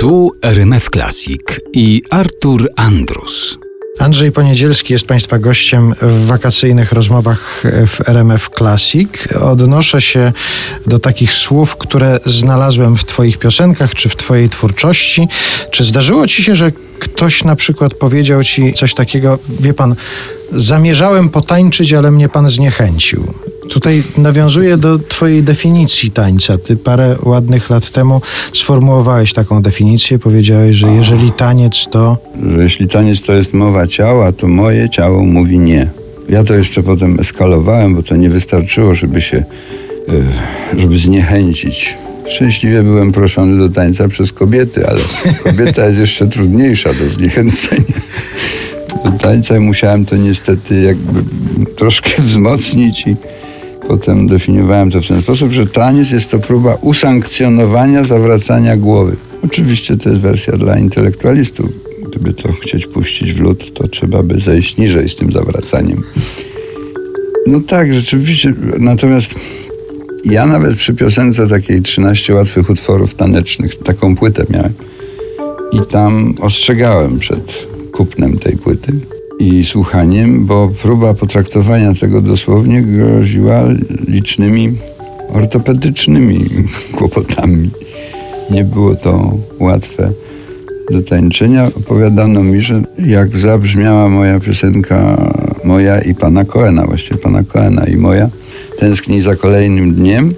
Tu RMF Classic i Artur Andrus. Andrzej Poniedzielski jest Państwa gościem w wakacyjnych rozmowach w RMF Classic. Odnoszę się do takich słów, które znalazłem w Twoich piosenkach czy w Twojej twórczości. Czy zdarzyło Ci się, że ktoś na przykład powiedział Ci coś takiego, wie Pan, zamierzałem potańczyć, ale mnie Pan zniechęcił? Tutaj nawiązuję do Twojej definicji tańca. Ty parę ładnych lat temu sformułowałeś taką definicję. Powiedziałeś, że jeżeli taniec to. Że jeśli taniec to jest mowa ciała, to moje ciało mówi nie. Ja to jeszcze potem eskalowałem, bo to nie wystarczyło, żeby się, e, żeby zniechęcić. Szczęśliwie byłem proszony do tańca przez kobiety, ale kobieta jest jeszcze trudniejsza do zniechęcenia. Do tańca musiałem to niestety jakby troszkę wzmocnić i potem definiowałem to w ten sposób, że taniec jest to próba usankcjonowania zawracania głowy. Oczywiście to jest wersja dla intelektualistów. Gdyby to chcieć puścić w lód, to trzeba by zejść niżej z tym zawracaniem. No tak, rzeczywiście. Natomiast ja nawet przy piosence takiej 13 łatwych utworów tanecznych, taką płytę miałem. I tam ostrzegałem przed kupnem tej płyty i słuchaniem, bo próba potraktowania tego dosłownie groziła licznymi ortopedycznymi kłopotami. Nie było to łatwe do tańczenia. Opowiadano mi, że jak zabrzmiała moja piosenka, moja i pana Koena, właściwie pana Koena i moja, tęskni za kolejnym dniem,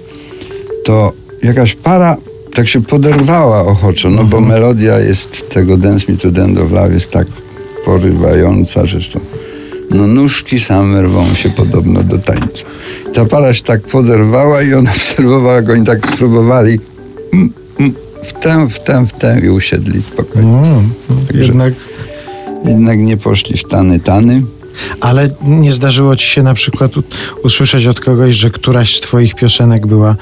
to jakaś para tak się poderwała ochoczo, no bo mhm. melodia jest tego Dance Me to End of Love jest tak porywająca, zresztą no nóżki same rwą się podobno do tańca. Ta para się tak poderwała i on obserwowała, jak oni tak spróbowali mm, mm, w tę, w tę, w tę i usiedli spokojnie. No, jednak... jednak nie poszli w tany, tany. Ale nie zdarzyło ci się na przykład usłyszeć od kogoś, że któraś z twoich piosenek była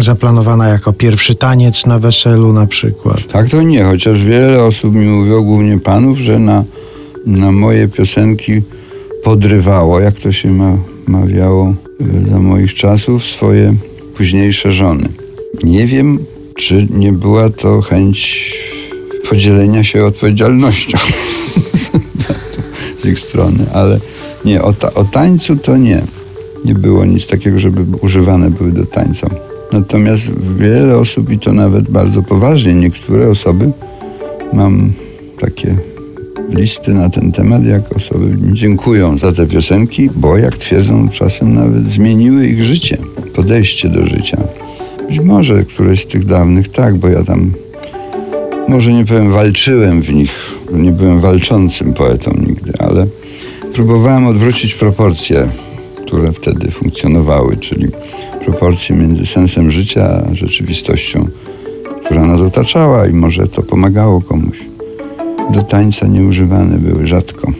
zaplanowana jako pierwszy taniec na weselu na przykład? Tak to nie, chociaż wiele osób mi mówiło, głównie panów, że na na moje piosenki podrywało, jak to się ma, mawiało e, za moich czasów, swoje późniejsze żony. Nie wiem, czy nie była to chęć podzielenia się odpowiedzialnością z ich strony, ale nie, o, ta, o tańcu to nie. Nie było nic takiego, żeby używane były do tańca. Natomiast wiele osób, i to nawet bardzo poważnie, niektóre osoby, mam takie listy na ten temat, jak osoby dziękują za te piosenki, bo jak twierdzą, czasem nawet zmieniły ich życie, podejście do życia. Być może któreś z tych dawnych tak, bo ja tam może nie powiem walczyłem w nich, nie byłem walczącym poetą nigdy, ale próbowałem odwrócić proporcje, które wtedy funkcjonowały, czyli proporcje między sensem życia a rzeczywistością, która nas otaczała i może to pomagało komuś do tańca nieużywane były rzadko.